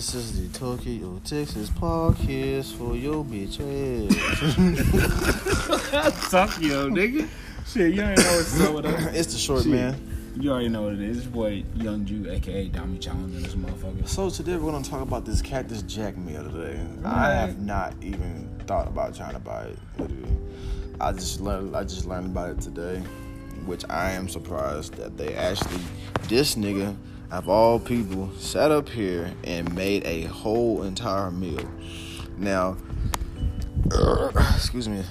This is the Tokyo, Texas podcast for your bitch ass. Tokyo, nigga. Shit, you already know what's up with us. It's the short Shit. man. You already know what it is. It's boy Young Jew, aka Dami Challenge, this motherfucker. So today we're gonna talk about this Cactus Jack meal today. Right. I have not even thought about trying to buy it. Literally, I just learned. I just learned about it today, which I am surprised that they actually this nigga of all people sat up here and made a whole entire meal. Now, excuse me,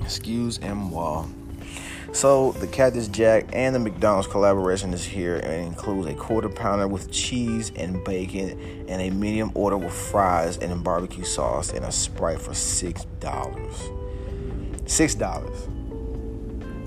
excuse moi. So the Cactus Jack and the McDonald's collaboration is here and includes a quarter pounder with cheese and bacon and a medium order with fries and barbecue sauce and a Sprite for six dollars. Six dollars.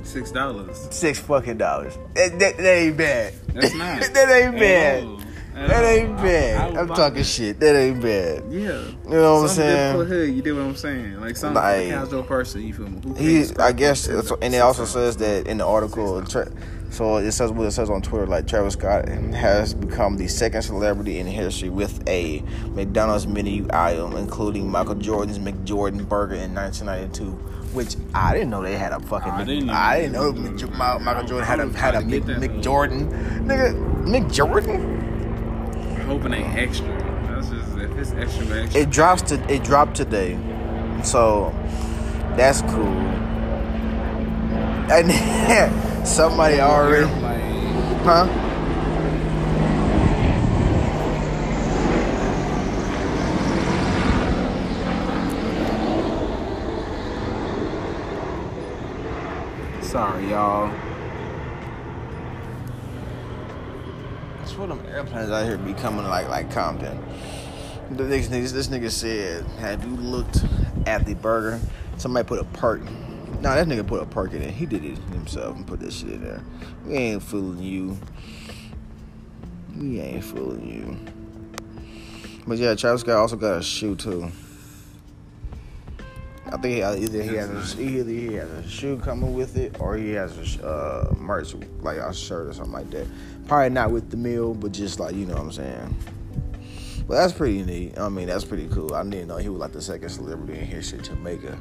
Six dollars. Six fucking dollars. That, that, that ain't bad. That's not. that ain't bad. That ain't bad. I, am talking shit. That ain't bad. Yeah. You know what I'm saying? Hood, you do what I'm saying. Like some like, casual person, you feel me? He, I guess, and it also says that in the article. So it says what it says on Twitter. Like Travis Scott has become the second celebrity in history with a McDonald's menu item, including Michael Jordan's McJordan burger in 1992 which I didn't know they had a fucking. I didn't know. I didn't know Michael, Michael Jordan had a had a Mick, Mick Jordan, nigga. Mick Jordan. I'm hoping they extra. That's just if it's extra, extra. It drops to it dropped today, so that's cool. And somebody already, huh? Sorry, y'all. That's what them airplanes out here be coming like like Compton. The next this, this nigga said, "Have you looked at the burger? Somebody put a perk. Nah, that nigga put a perk in it. He did it himself and put that shit in there. We ain't fooling you. We ain't fooling you. But yeah, Travis Scott also got a shoe too. I think he, either he has a, either he has a shoe coming with it or he has a uh, merch like a shirt or something like that. Probably not with the meal, but just like you know what I'm saying. But that's pretty neat. I mean, that's pretty cool. I didn't know he was like the second celebrity in history to make a,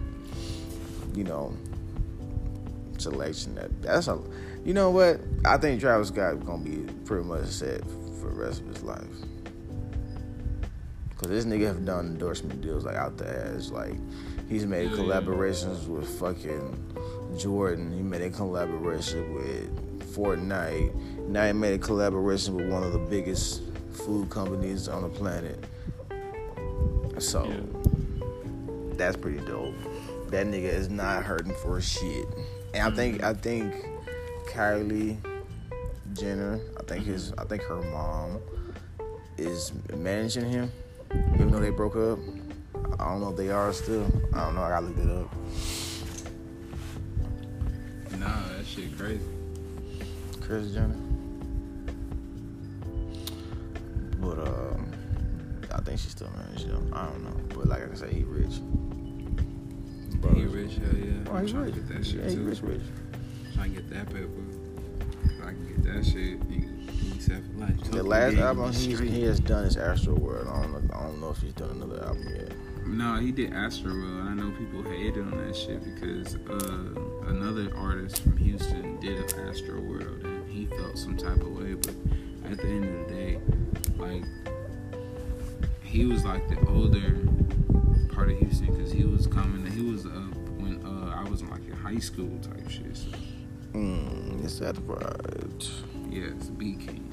you know, selection that that's a. You know what? I think Travis Scott gonna be pretty much set for the rest of his life. Cause this nigga have done endorsement deals like out there as like He's made collaborations with fucking Jordan. He made a collaboration with Fortnite. Now he made a collaboration with one of the biggest food companies on the planet. So yeah. that's pretty dope. That nigga is not hurting for shit. And I think I think Kylie Jenner, I think his I think her mom is managing him, even though they broke up. I don't know if they are still. I don't know. I gotta look it up. Nah, that shit crazy. Kris Jenner. But um, I think she's still married. Still. I don't know. But like I said, he rich. Bro, he rich, hell yeah. Oh, I'm he trying rich. to get that shit yeah, too. He rich, rich. Trying to get that paper. If I can get that shit, he's set for life. The last album he, he has done is Astroworld. I don't know. I don't know if he's done another album yet. No, he did Astro Astroworld. I know people hated on that shit because uh, another artist from Houston did Astroworld and he felt some type of way. But at the end of the day, like he was like the older part of Houston because he was coming. He was up when uh, I was in like in high school type shit. So. Mm, is that right? Yes, B King.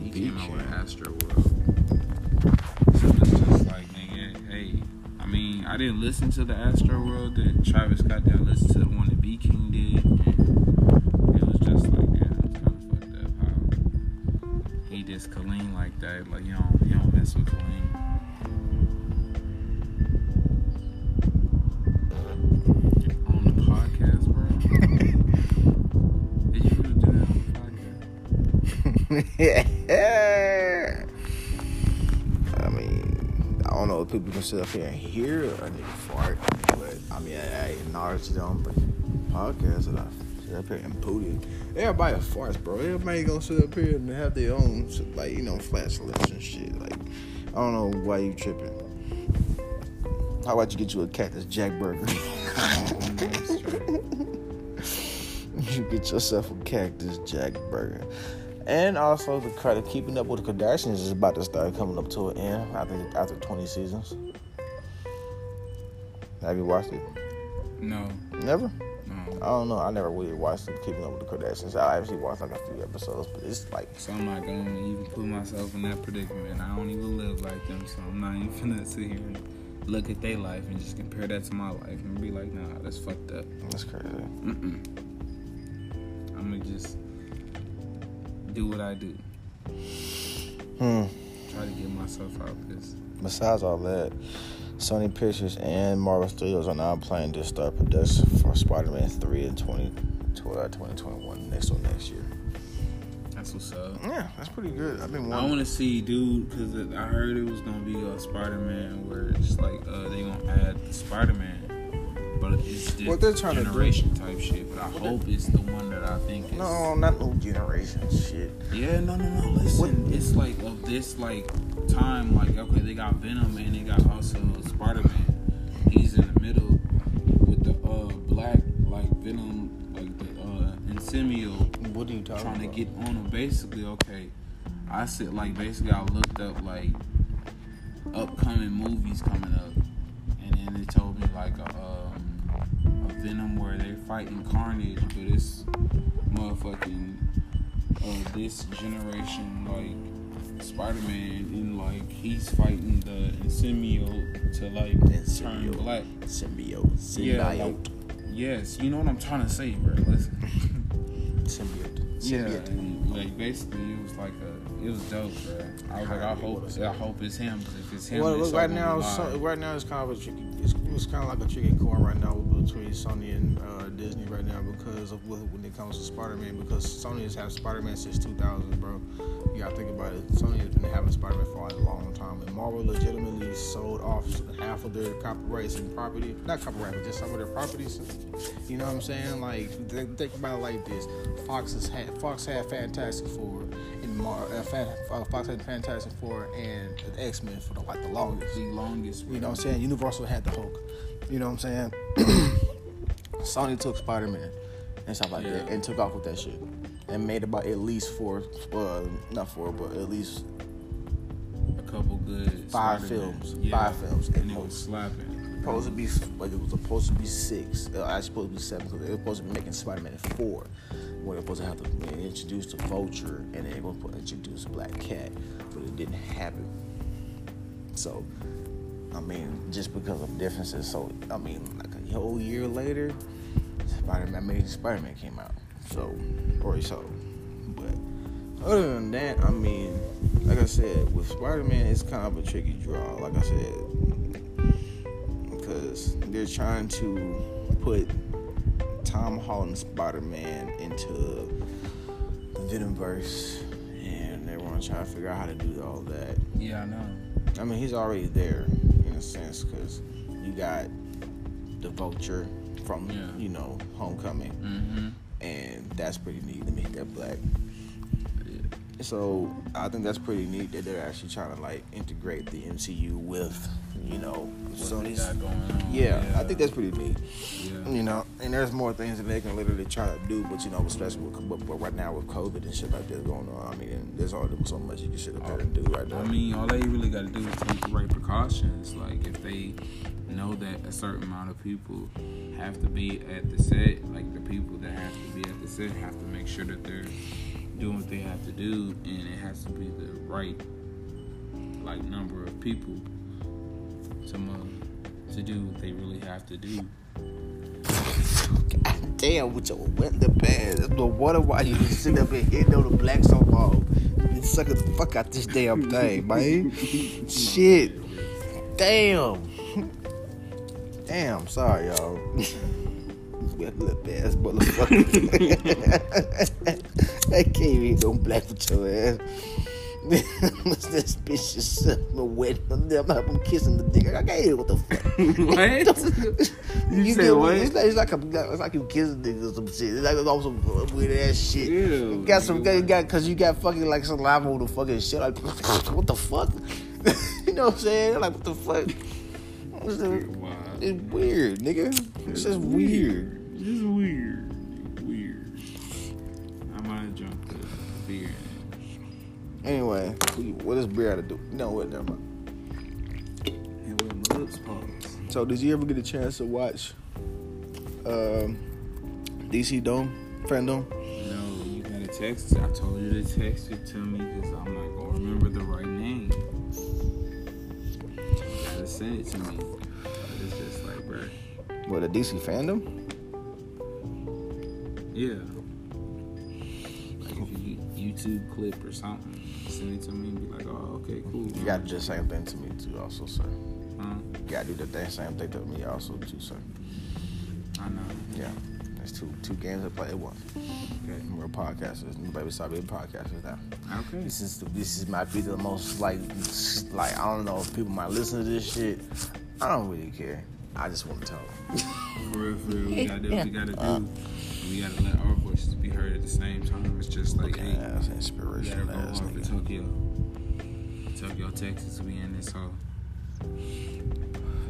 He B came out with Astroworld. I didn't listen to the Astro World that Travis Scott did. I listened to the one that B King did. And it was just like, yeah, it's kind of fucked up how he just clean like that. Like, you don't, you don't mess with clean. On the podcast, bro. Did you do that on the podcast? yeah. People can sit up here and hear a nigga fart, but I mean, I, I acknowledge them, but podcast that I sit up here and booty. Everybody a farce, bro. Everybody gonna sit up here and have their own, like, you know, flash lists and shit. Like, I don't know why you tripping. How about you get you a Cactus Jack burger? you get yourself a Cactus Jack burger. And also, the credit keeping up with the Kardashians is about to start coming up to an end. I think after 20 seasons. Have you watched it? No. Never. No. I don't know. I never really watched Keeping Up with the Kardashians. I actually watched like a few episodes, but it's like So I'm not gonna even put myself in that predicament. I don't even live like them, so I'm not even gonna sit here and look at their life and just compare that to my life and be like, nah, that's fucked up. that's crazy. Mm-mm. I'm gonna just do what I do. Hmm. Try to get myself out of this. Besides all that, Sony Pictures and Marvel Studios are now planning to start production for Spider-Man 3 in 20, 2021, next or next year. That's what's up. Yeah, that's pretty good. I've been I want to see, dude, because I heard it was gonna be a Spider-Man where it's like uh, they gonna add Spider-Man, but it's What they're trying to do- generation type shit. But I hope it's the one that I think is. No, not no generation shit. Yeah, no, no, no. Listen, it's like of this like time. Like okay, they got Venom and they got also Spider-Man. He's in the middle with the uh black like Venom, like the uh Insimio What are you talking trying to get on him. Basically, okay, I said like basically I looked up like upcoming movies coming up, and then they told me like a, a Venom where they're fighting Carnage, but it's motherfucking uh, this generation like Spider-Man and like he's fighting the Insimio to like turn Insimio. black. Symbiote. Yeah, like, yes, you know what I'm trying to say, bro. Listen. Symbiote. Yeah, and, like basically, it was like a, it was dope, bro. I was like, I hope, I hope it's him. 'cause if it's him, Well, it's right now, so, right now it's kind of a tricky. It's, it's kind of like a tricky coin right now between Sony and uh, Disney right now because of what, when it comes to Spider-Man. Because Sony has had Spider-Man since 2000, bro. You gotta think about it. Sony has been having Spider-Man for a long time, and Marvel legitimately sold off half of their copyrights and property. Not copyright, but just some of their properties. You know what I'm saying? Like, think, about it like this: Fox has had Fox had Fantastic Four, Mar- uh, Fan, uh, Fox had the Fantastic Four and the X Men for the, like the longest. the longest. You know what I'm saying? Universal had the Hulk. You know what I'm saying? Sony took Spider Man and stuff like that and took off with that shit. And made about at least four, uh, not four, but at least a couple good Five Spider-Man. films. Yeah. Five films and it was slapping. supposed to be like it was supposed to be six. Uh, actually supposed to be seven because they were supposed to be making Spider Man four. They're supposed to have to introduce the Vulture and then they're going to introduce Black Cat, but it didn't happen. So, I mean, just because of differences. So, I mean, like a whole year later, Spider Man, Amazing Spider Man came out. So, or so. But other than that, I mean, like I said, with Spider Man, it's kind of a tricky draw. Like I said, because they're trying to put Tom Holland Spider Man into the Venomverse, and everyone's trying to figure out how to do all that. Yeah, I know. I mean, he's already there in a sense because you got the Vulture from Yeah. you know Homecoming, Mm-hmm. and that's pretty neat to make that black. So I think that's pretty neat that they're actually trying to like integrate the MCU with you know What Sony's. on. Yeah, I think that's pretty neat. Yeah. You know, and there's more things that they can literally try to do, but you know, especially with but, but right now with COVID and shit like that going on, I mean, there's all so much you can shit up there and do right now. I mean, all they really got to do is take the right precautions. Like if they know that a certain amount of people have to be at the set, like the people that have to be at the set have to make sure that they're doing what they have to do, and it has to be the right like number of people to uh, to do what they really have to do. Damn, with your wet the. That's no wonder why you sitting up and hitting on the black so long. You sucking the fuck out this damn thing, man. Shit. Damn. Damn, sorry, y'all. Wet lip ass motherfucker. I can't even no black with your ass. This bitch just I'm wet. I'm kissing the dick. I can't hear what the fuck. what? you, You say what? It's like, it's like, a, it's like you kissing niggas or some shit. It's like all some weird ass shit. Ew. you got some, you got, cause you got fucking like saliva on the fucking shit. Like, what the fuck? you know what I'm saying? Like, what the fuck? It's, it's weird, nigga. It's just weird. It's just weird. Anyway, what does to do? No, what? Never mind. And with my lips paused. So, did you ever get a chance to watch um, DC Dome, Fandom? No, you gotta text. I told you to text it to me because I'm not gonna remember the right name. You gotta send it to me. It's just like, bruh. What a DC Fandom? Yeah. Like if you YouTube clip or something, send it to me and be like, oh, okay, cool. You gotta do the same thing to me too, also, sir. Huh? You gotta do the same thing to me, also, too, sir. I know. Yeah, there's two two games I play at once. Okay. We're podcasters, baby. Stop being podcasters now. Okay. This is this is might be the most like like I don't know if people might listen to this shit. I don't really care. I just want to talk. For real, for real, we gotta do what we gotta do. Uh, we gotta let our voices be heard at the same time. It's just like, Okay, hey, ass we gotta inspirational go ass off to nigga. Tokyo. Tokyo, Texas, we in this hole.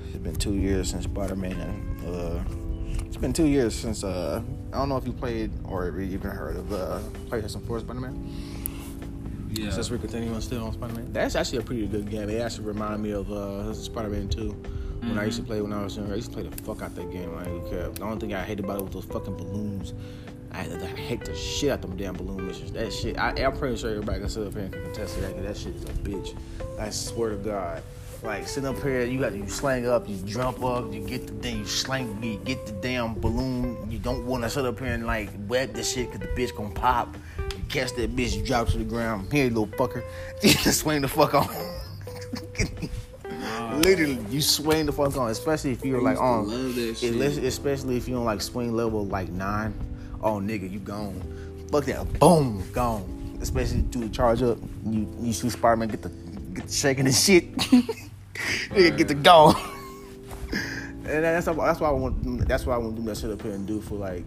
It's been two years since Spider Man. Uh, it's been two years since uh, I don't know if you played or even heard of uh, PlayStation 4 Spider Man. Yeah. Since we're continuing still on Spider Man, that's actually a pretty good game. It actually reminded me of uh, Spider Man 2. When I used to play when I was younger, I used to play the fuck out that game. I ain't care. The only thing I hated about it was those fucking balloons. I, I hate the shit out them damn balloon missions. That shit, I, I'm pretty sure everybody can sit up here and can contest to that. Cause that shit is a bitch. I swear to God. Like sitting up here, you got to you slang up, you jump up, you get the thing, you slang, you get the damn balloon. You don't want to sit up here and like web the shit, cause the bitch gonna pop. You catch that bitch, you drop to the ground. Here, you little fucker, you swing the fuck on. Literally, you swing the fuck on, especially if you're like on, love that shit. especially if you're on like swing level like nine. Oh nigga, you gone. Fuck that, boom, gone. Especially to the charge up, you you see Spider Man get the get the shaking and shit. nigga get the gone. and that's that's why I want that's why I want to do that shit up here and do for like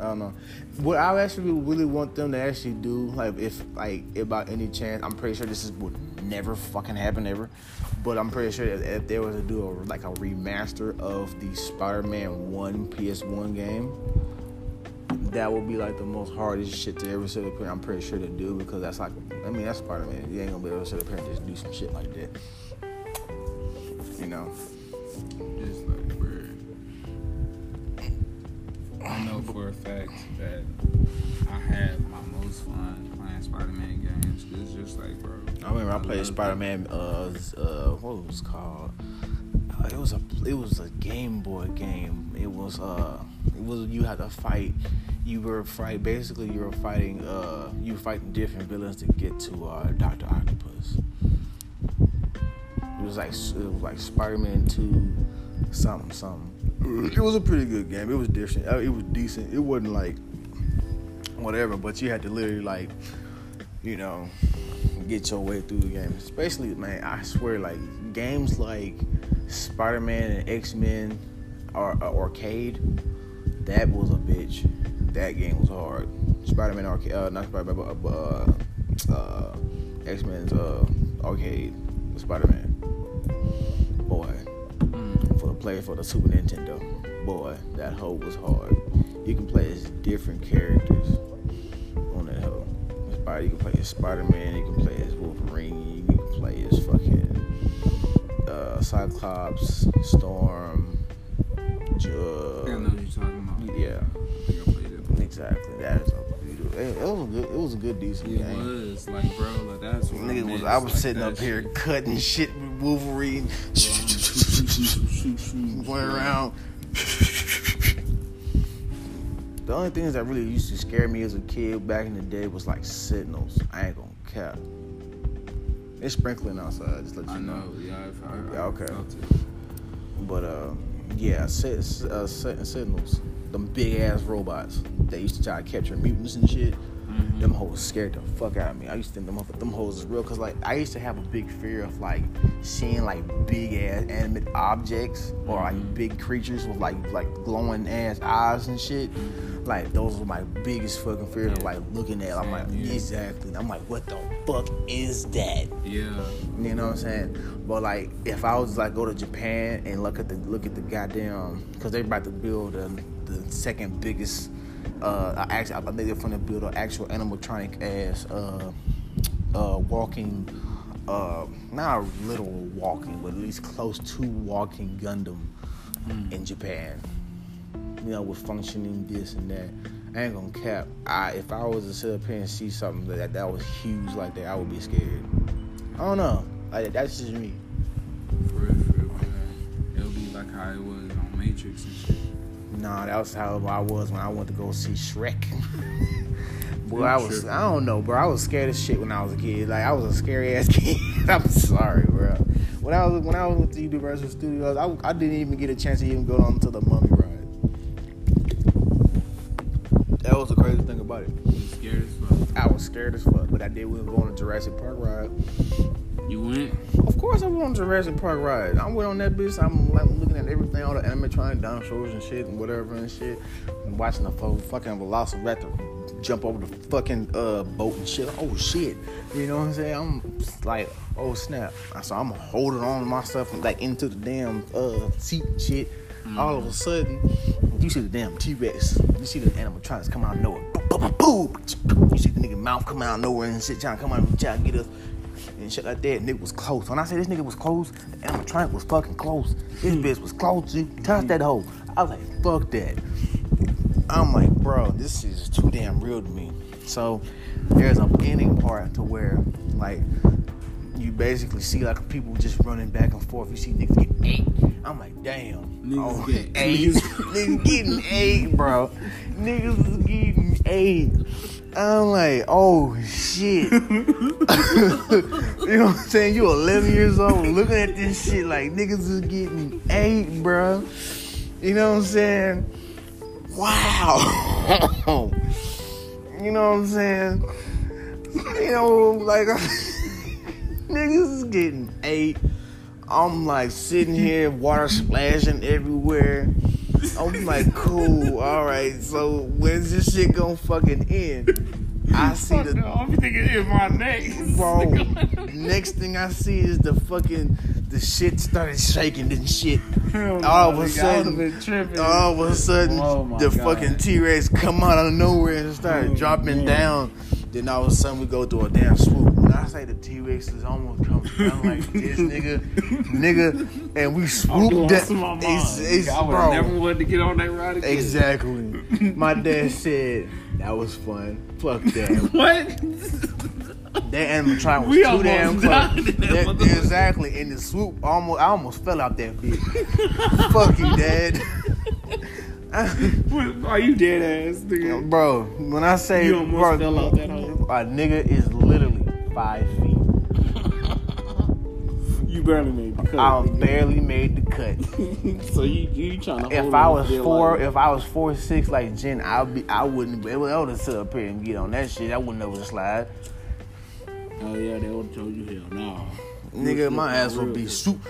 I don't know. What I actually really want them to actually do, like if like about any chance, I'm pretty sure this is would never fucking happen ever. But I'm pretty sure that if they were to do a, like a remaster of the Spider-Man One PS1 game, that would be like the most hardest shit to ever sit up here. I'm pretty sure to do because that's like, I mean, that's Spider-Man. You ain't gonna be able to sit up here and just do some shit like that. You know. Just like, bruh. I know for a fact that I had my most fun playing Spider-Man games. 'cause It's just like, bro. I remember I played Spider Man. Uh, uh, what was it called? Uh, it was a it was a Game Boy game. It was uh, it was you had to fight. You were fight basically you were fighting uh, you were fighting different villains to get to uh, Doctor Octopus. It was like it was like Spider Man Two, something something. It was a pretty good game. It was different. It was decent. It wasn't like whatever, but you had to literally like you know, get your way through the game. Especially, man, I swear, like games like Spider Man and X Men or uh, Arcade, that was a bitch. That game was hard. Spider Man Arcade, uh, not Spider Man, but uh, uh, X Men's uh, Arcade, Spider Man. Boy, for the play for the Super Nintendo, boy, that hoe was hard. You can play as different characters on that hoe. Spider, you can play as Spider Man, you can play as Wolverine, you can play as fucking uh, Cyclops, Storm, think I know what you're talking about. Yeah, exactly. That is a beautiful. It, it was a good. It was a good, decent It game. was like, bro, like that's what I Nigga was. I was like, sitting that up here cutting shit with Wolverine, going around. The only things that really used to scare me as a kid back in the day was like signals. I ain't gonna cap. It's sprinkling outside. Just let you I know. know, yeah. I, I, Yeah, okay. I felt. But uh, yeah, sit, uh, signals. Them big ass robots. They used to try to capture mutants and shit. Mm-hmm. Them hoes scared the fuck out of me. I used to think them, them hoes is real because like I used to have a big fear of like seeing like big ass animate objects or like mm-hmm. big creatures with like like glowing ass eyes and shit. Like those were my biggest fucking fears. Yeah. Like looking at, I'm like yeah. exactly. I'm like, what the fuck is that? Yeah. You know what I'm saying? But like, if I was like go to Japan and look at the look at the goddamn, because they're about to build the second biggest. Uh, actually, I think they're going to build an actual animatronic ass uh, uh, walking, uh, not a literal walking, but at least close to walking Gundam mm. in Japan you know, with functioning this and that. I ain't gonna cap. I if I was to sit up here and see something that that was huge like that, I would be scared. I don't know. Like, that's just me. For real, for real, It'll be like how it was on Matrix and shit. Nah, that was how I was when I went to go see Shrek. Boy, I was I don't know, bro. I was scared as shit when I was a kid. Like I was a scary ass kid. I'm sorry, bro. When I was when I was with the Universal Studios, I, I didn't even get a chance to even go on to the Mummy ride. That was the crazy thing about it. You scared as fuck. I was scared as fuck, but I did went go on a Jurassic Park ride. You went? Of course I went on Jurassic Park ride. I went on that bitch. I'm like looking at everything, all the animatronic dinosaurs and shit and whatever and shit. And watching the fucking Velociraptor jump over the fucking uh, boat and shit. Oh shit. You know what I'm saying? I'm like, oh snap. So I'm holding on to myself like into the damn uh, seat and shit. Mm-hmm. All of a sudden, you see the damn T Rex. You see the animatronics come out of nowhere. Boom, boom, boom, You see the nigga mouth come out of nowhere and shit trying to come out and try to get us and shit like that. Nigga was close. When I say this nigga was close, the animatronic was fucking close. This mm. bitch was close. You touch that hole. I was like, fuck that. I'm like, bro, this is too damn real to me. So there's a ending part to where like you basically see like people just running back and forth. You see niggas get eight. I'm like, damn. Niggas oh, get eight. niggas getting eight, bro. Niggas is getting eight. I'm like, oh shit. you know what I'm saying? You 11 years old looking at this shit like niggas is getting eight, bro. You know what I'm saying? Wow. you know what I'm saying? You know, like niggas is getting eight. I'm like sitting here, water splashing everywhere. I'm like, cool, all right. So when's this shit gonna fucking end? I see the. No, I'm thinking in my neck, bro. next thing I see is the fucking the shit started shaking and shit. all of a sudden, all of a sudden, oh the God. fucking T Rex come out of nowhere and start oh, dropping man. down. Then all of a sudden we go through a damn swoop. When I say the T Rex is almost coming down like this, nigga, nigga, and we swoop. It's, it's, I would bro, never want to get on that ride again. Exactly. My dad said that was fun. Fuck that. what? That animatronic was we too damn close. That, exactly. In the swoop, almost I almost fell out that bitch. Fuck you, dad. Are you dead ass, nigga? Bro, when I say you almost bro, fell out that hole. A nigga is literally five feet. you barely made the cut. I barely made the cut. so you you trying to? If I was four, like if I was four six like Jen, I'd be I wouldn't be able to sit up here and get on that shit. I wouldn't ever slide. Oh yeah, they would have told you hell no. Nigga, my ass would be soup.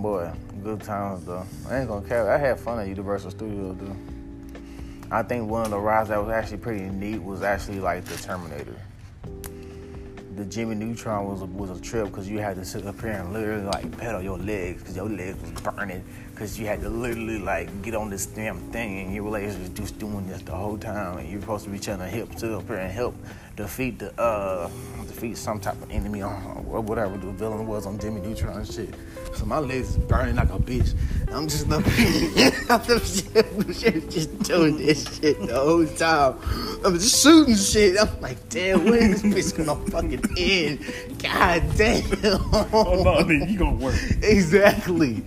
Boy, good times though. I ain't gonna care. I had fun at Universal Studios though. I think one of the rides that was actually pretty neat was actually like the Terminator. The Jimmy Neutron was a, was a trip because you had to sit up here and literally like pedal your legs because your legs was burning because you had to literally like get on this damn thing and your legs was just doing this the whole time and you're supposed to be trying to help sit up here and help defeat the uh defeat some type of enemy on or whatever the villain was on Jimmy Neutron shit. So my legs is burning like a bitch. I'm just I'm just doing this shit the whole time. I'm just shooting shit. I'm like, damn, when is this bitch gonna fucking end? God damn. Oh no, then you gonna work. Exactly.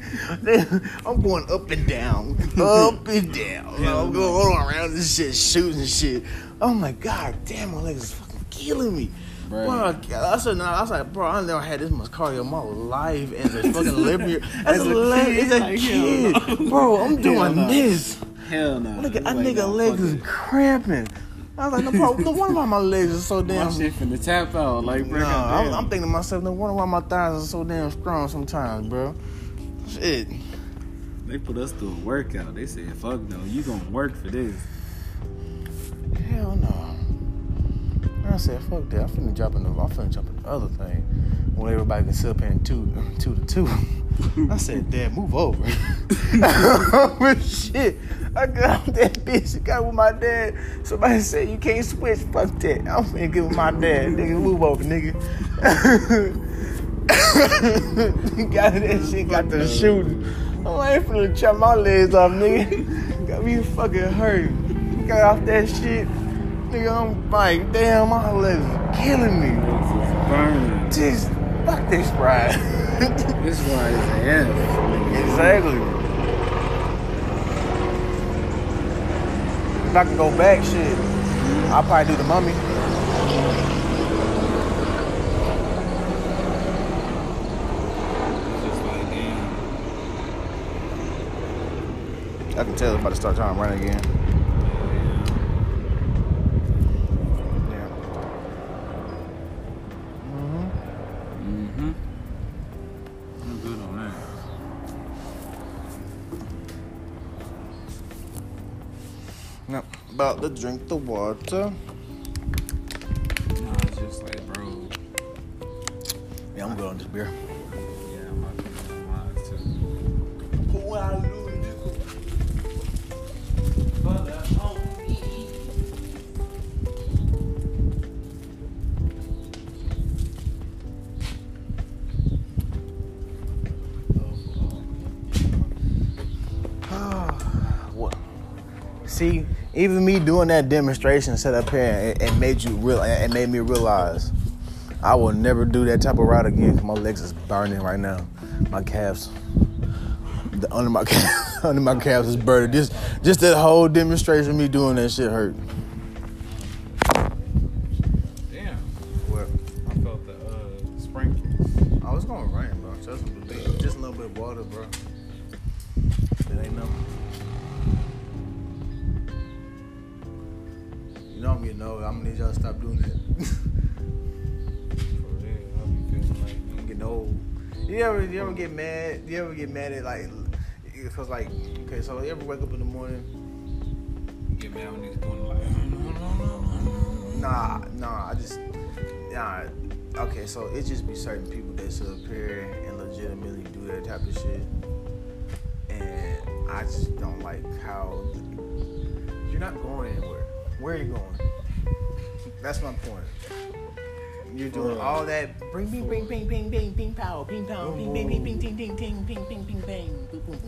I'm going up and down, up and down. Yeah, I'm going all around this shit, shooting shit. Oh my god, damn, my legs is fucking killing me. Bro, I said, no, I was like, bro, I never had this much cardio in my life as a fucking liberty. As, as a, kid, as a like, kid. No. bro, I'm doing hell this. Hell no. Look at that nigga legs is cramping. I was like, no, bro, no wonder why my legs are so damn. My shit finna tap out, like, bro. Nah, I'm, I'm, thinking to myself, no wonder why my thighs are so damn strong sometimes, bro. Shit. They put us through a workout. They said, fuck no, you gonna work for this. Hell no. I said, fuck that. I'm finna jump in the, I'm finna jump in the other thing. When everybody can sit up in two, two to two. I said, Dad, move over. Oh, shit. I got off that bitch. You got with my dad. Somebody said, you can't switch. Fuck that. I'm finna get with my dad. Nigga, move over, nigga. got that shit, got the shooting. Oh, I'm like, finna chop my legs off, nigga. Got me fucking hurt. Got off that shit. Nigga, I'm like, damn, my legs are killing me. Burning. Just fuck this ride. this ride is a F. Exactly. If I can go back, shit, mm-hmm. I'll probably do the mummy. I can tell about to start trying to run again. About to drink the water. No, it's just like, bro. Yeah, I'm good on this beer. Yeah, I'm about to mine too. Who I lose, See, even me doing that demonstration set up here, it, it made you real. It made me realize I will never do that type of route again. My legs is burning right now. My calves, the under my under my calves is burning. Just just that whole demonstration, me doing that shit hurt. I'm getting old. You ever you ever get mad? You ever get mad at like because like okay, so you ever wake up in the morning? You get mad when niggas doing like Nah, nah, I just nah. Okay, so it just be certain people that sit up here and legitimately do that type of shit, and I just don't like how you're not going anywhere. Where are you going? That's my point. You're doing all that bring ping ping ping ping ping ping pow ping pow ping ping ping ping ting ting ting ping ping ping ping boom boom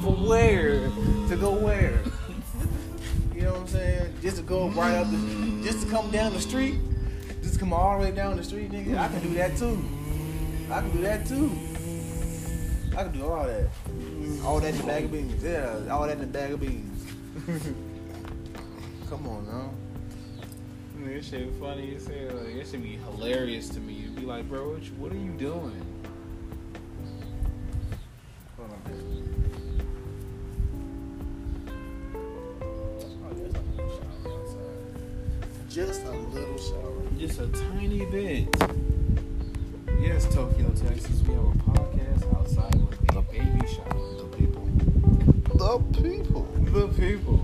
boom. Where? To go where? You know what I'm saying? Just to go right up the, just to come down the street, just to come all the way down the street, nigga. I can do that too. I can do that too. I can do all that. All that in the bag of beans. Yeah, all that in the bag of beans. Come on now. This shit funny as hell. Like, it should be hilarious to me. You'd be like, bro, what, you, what are you doing? Hold on. Just a little shower. Just a tiny bit. Yes, Tokyo, Texas. We have a podcast outside with a baby shower. The people. The people. The people.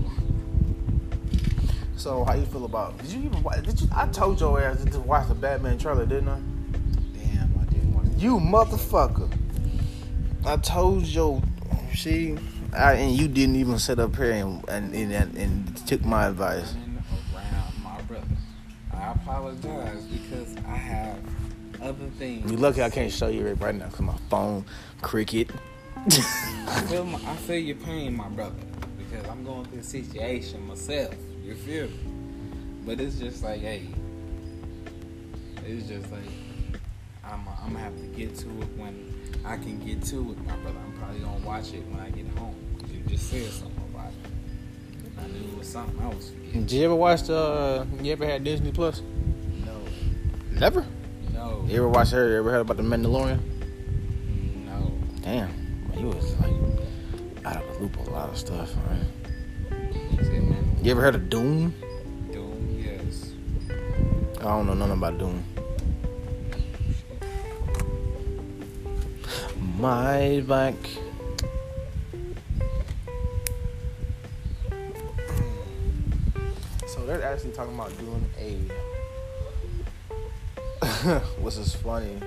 So how you feel about? Did you even watch? Did you? I told your ass to watch the Batman trailer, didn't I? Damn, I didn't watch. You motherfucker! I told you. See, I, and you didn't even sit up here and and, and, and took my advice. Around my brother, I apologize because I have other things. You lucky I can't show you it right now because my phone cricket. I feel my, I feel your pain, my brother, because I'm going through a situation myself. You feel me? But it's just like, hey, it's just like I'm, I'm gonna have to get to it when I can get to it, my brother. I'm probably gonna watch it when I get home. You just said something about it. I knew it was something forgetting. Did you ever watch the? Uh, you ever had Disney Plus? No. Never. No. You ever watch her? You ever heard about the Mandalorian? No. Damn, he was like out of the loop on a lot of stuff. Right? Say, man. You ever heard of Doom? Doom, yes. I don't know nothing about Doom. My back. So they're actually talking about doing a. What's is funny.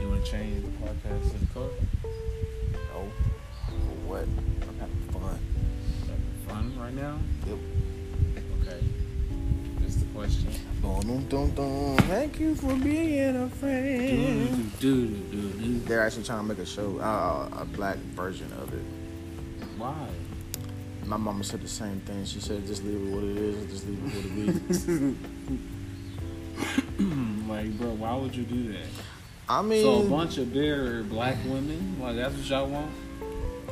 You want to change the podcast to the car? Oh, for what? I'm having fun. Fun right now? Yep. Okay. That's the question. Dun, dun, dun. Thank you for being a friend. Do, do, do. They're actually trying to make a show, uh, a black version of it. Why? My mama said the same thing. She said, "Just leave it what it is. Just leave it what it is." like, bro, why would you do that? I mean, So a bunch of bitter black women, like that's what y'all want?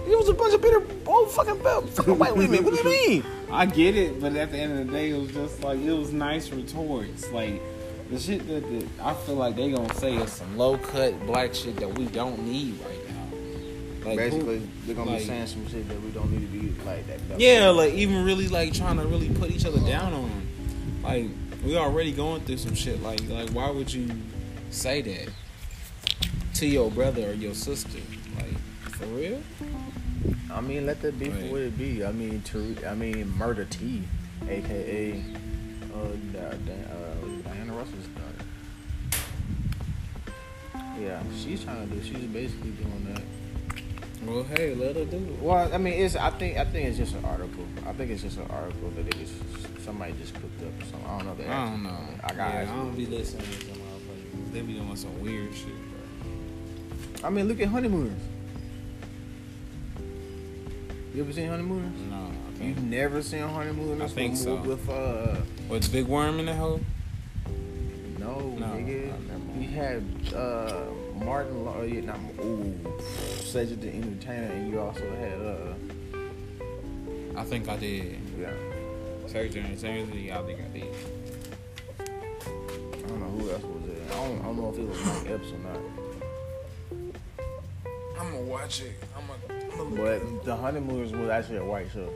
it was a bunch of bitter old fucking, fucking white women. What do you mean? I get it, but at the end of the day, it was just like it was nice retorts. Like the shit that, that I feel like they gonna say is some low cut black shit that we don't need right now. Like who- Basically, they're gonna like- be saying some shit that we don't need to be like that. yeah, like even really like trying to really put each other down on them. Like we already going through some shit. Like like why would you say that to your brother or your sister? Like for real? I mean, let that be for what it be. I mean, to, I mean, Murder T, aka uh, uh, Diana Russell's daughter. Yeah, she's trying to do. She's basically doing that. Well, hey, let her do it. Well, I mean, it's. I think. I think it's just an article. I think it's just an article that they just somebody just cooked up or something. I don't know. They I don't know. I got. yeah, I don't be listening to some motherfuckers. They be doing some weird shit, bro. I mean, look at honeymooners. You ever seen honeymooners? No, I You've never seen honeymooners? I think with, so. With uh, What's Big Worm in the hole? no, No, nigga. You had uh Martin. Law, yeah, not ooh, Cedric the Entertainer, and you also had uh, I think I did. yeah. Search and Sanity, I think I did. I don't know who else was there. I don't, I don't know if it was Mike Epps or not. I'm gonna watch it. But the honeymooners was actually a white show.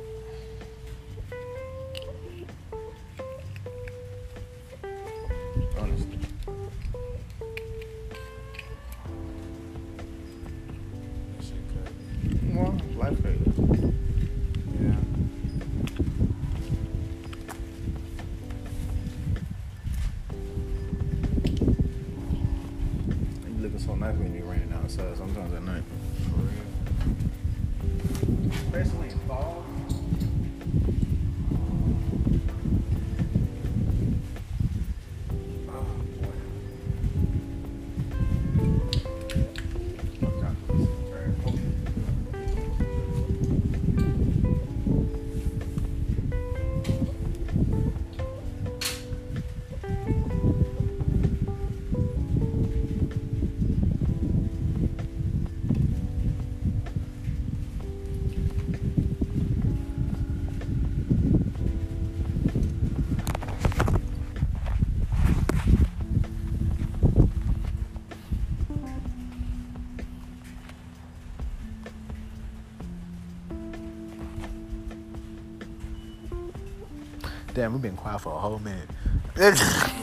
Damn, we've been quiet for a whole minute.